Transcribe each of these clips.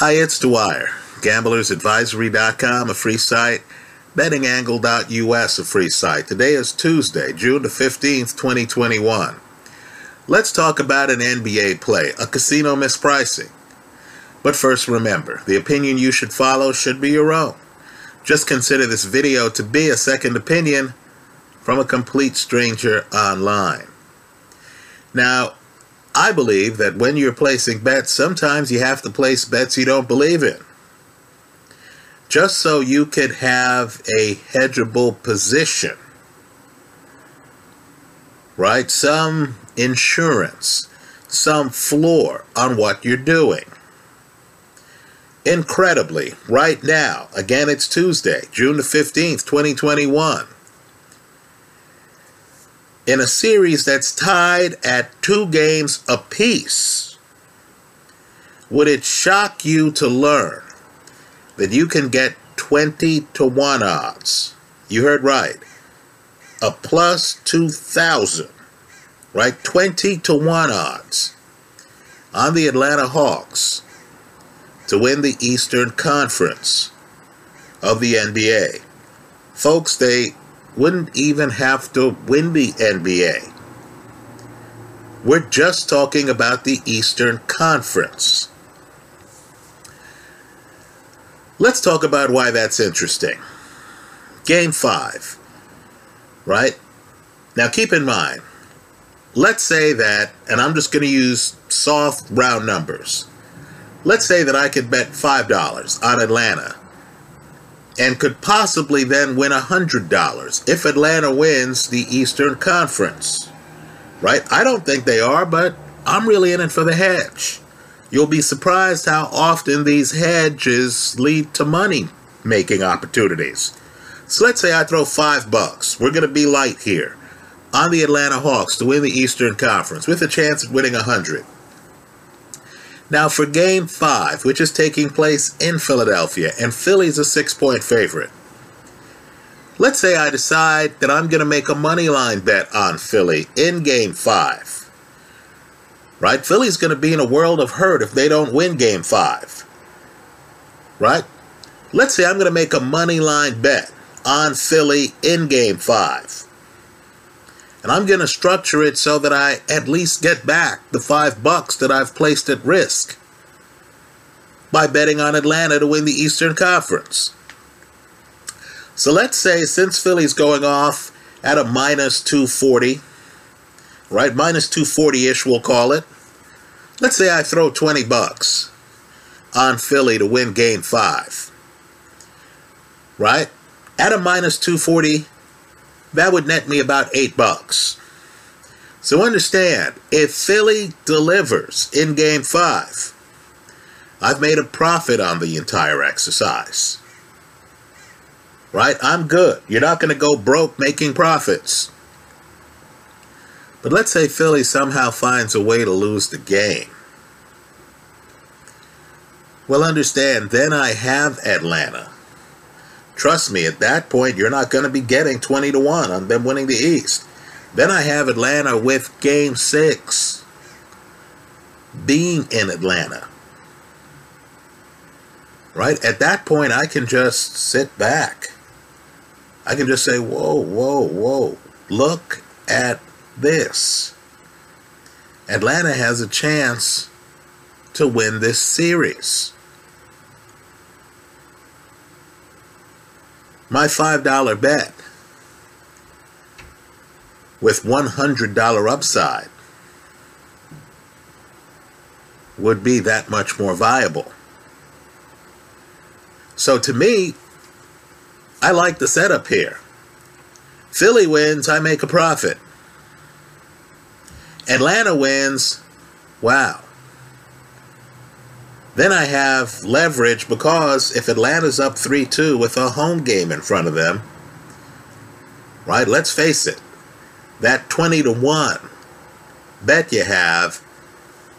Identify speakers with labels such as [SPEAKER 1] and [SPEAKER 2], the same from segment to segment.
[SPEAKER 1] Hi, it's Dwyer. GamblersAdvisory.com, a free site. BettingAngle.us, a free site. Today is Tuesday, June the 15th, 2021. Let's talk about an NBA play, a casino mispricing. But first, remember the opinion you should follow should be your own. Just consider this video to be a second opinion from a complete stranger online. Now, I believe that when you're placing bets, sometimes you have to place bets you don't believe in. Just so you could have a hedgeable position. Right? Some insurance, some floor on what you're doing. Incredibly, right now, again, it's Tuesday, June the 15th, 2021 in a series that's tied at two games apiece, would it shock you to learn that you can get 20 to 1 odds? You heard right. A plus 2,000, right? 20 to 1 odds on the Atlanta Hawks to win the Eastern Conference of the NBA. Folks, they wouldn't even have to win the NBA. We're just talking about the Eastern Conference. Let's talk about why that's interesting. Game 5, right? Now keep in mind, let's say that, and I'm just going to use soft round numbers. Let's say that I could bet $5 on Atlanta and could possibly then win $100 if Atlanta wins the Eastern Conference. Right? I don't think they are, but I'm really in it for the hedge. You'll be surprised how often these hedges lead to money making opportunities. So let's say I throw five bucks. We're going to be light here on the Atlanta Hawks to win the Eastern Conference with a chance of winning a 100. Now, for game five, which is taking place in Philadelphia, and Philly's a six point favorite. Let's say I decide that I'm going to make a money line bet on Philly in game five. Right? Philly's going to be in a world of hurt if they don't win game five. Right? Let's say I'm going to make a money line bet on Philly in game five. And I'm going to structure it so that I at least get back the five bucks that I've placed at risk by betting on Atlanta to win the Eastern Conference. So let's say since Philly's going off at a minus 240, right? Minus 240 ish, we'll call it. Let's say I throw 20 bucks on Philly to win game five, right? At a minus 240, that would net me about eight bucks. So understand, if Philly delivers in game five, I've made a profit on the entire exercise. Right? I'm good. You're not going to go broke making profits. But let's say Philly somehow finds a way to lose the game. Well, understand, then I have Atlanta. Trust me, at that point, you're not going to be getting 20 to 1 on them winning the East. Then I have Atlanta with game six being in Atlanta. Right? At that point, I can just sit back. I can just say, whoa, whoa, whoa, look at this. Atlanta has a chance to win this series. My $5 bet with $100 upside would be that much more viable. So to me, I like the setup here. Philly wins, I make a profit. Atlanta wins, wow. Then I have leverage because if Atlanta's up 3 2 with a home game in front of them, right, let's face it, that 20 to 1 bet you have,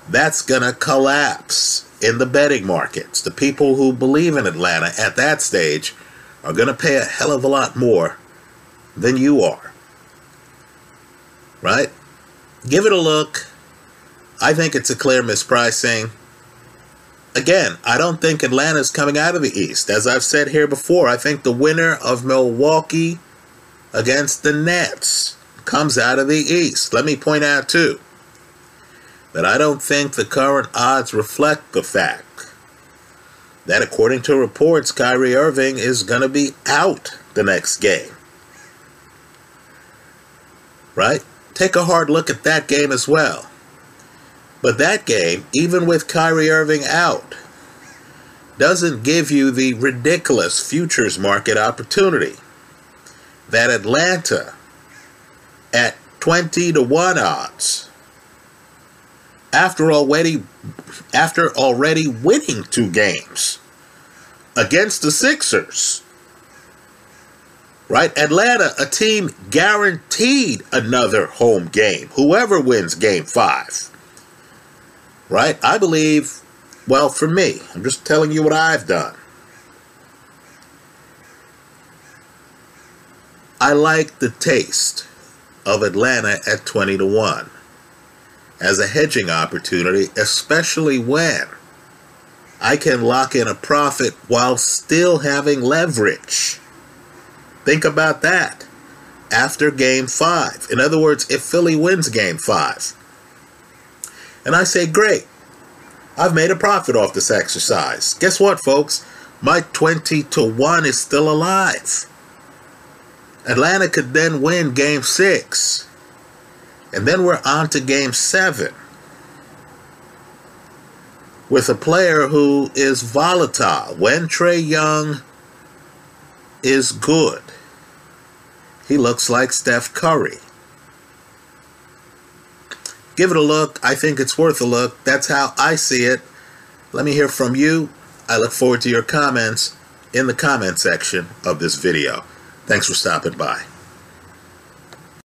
[SPEAKER 1] that's going to collapse in the betting markets. The people who believe in Atlanta at that stage are going to pay a hell of a lot more than you are. Right? Give it a look. I think it's a clear mispricing. Again, I don't think Atlanta's coming out of the East. As I've said here before, I think the winner of Milwaukee against the Nets comes out of the East. Let me point out, too, that I don't think the current odds reflect the fact that, according to reports, Kyrie Irving is going to be out the next game. Right? Take a hard look at that game as well. But that game, even with Kyrie Irving out, doesn't give you the ridiculous futures market opportunity that Atlanta at 20 to 1 odds after already after already winning two games against the Sixers. Right? Atlanta, a team guaranteed another home game. Whoever wins game 5. Right? I believe well, for me, I'm just telling you what I've done. I like the taste of Atlanta at 20 to 1 as a hedging opportunity, especially when I can lock in a profit while still having leverage. Think about that after game five. In other words, if Philly wins game five, and I say, great, I've made a profit off this exercise. Guess what, folks? My 20 to 1 is still alive. Atlanta could then win game six. And then we're on to game seven with a player who is volatile. When Trae Young is good, he looks like Steph Curry. Give it a look. I think it's worth a look. That's how I see it. Let me hear from you. I look forward to your comments in the comment section of this video. Thanks for stopping by.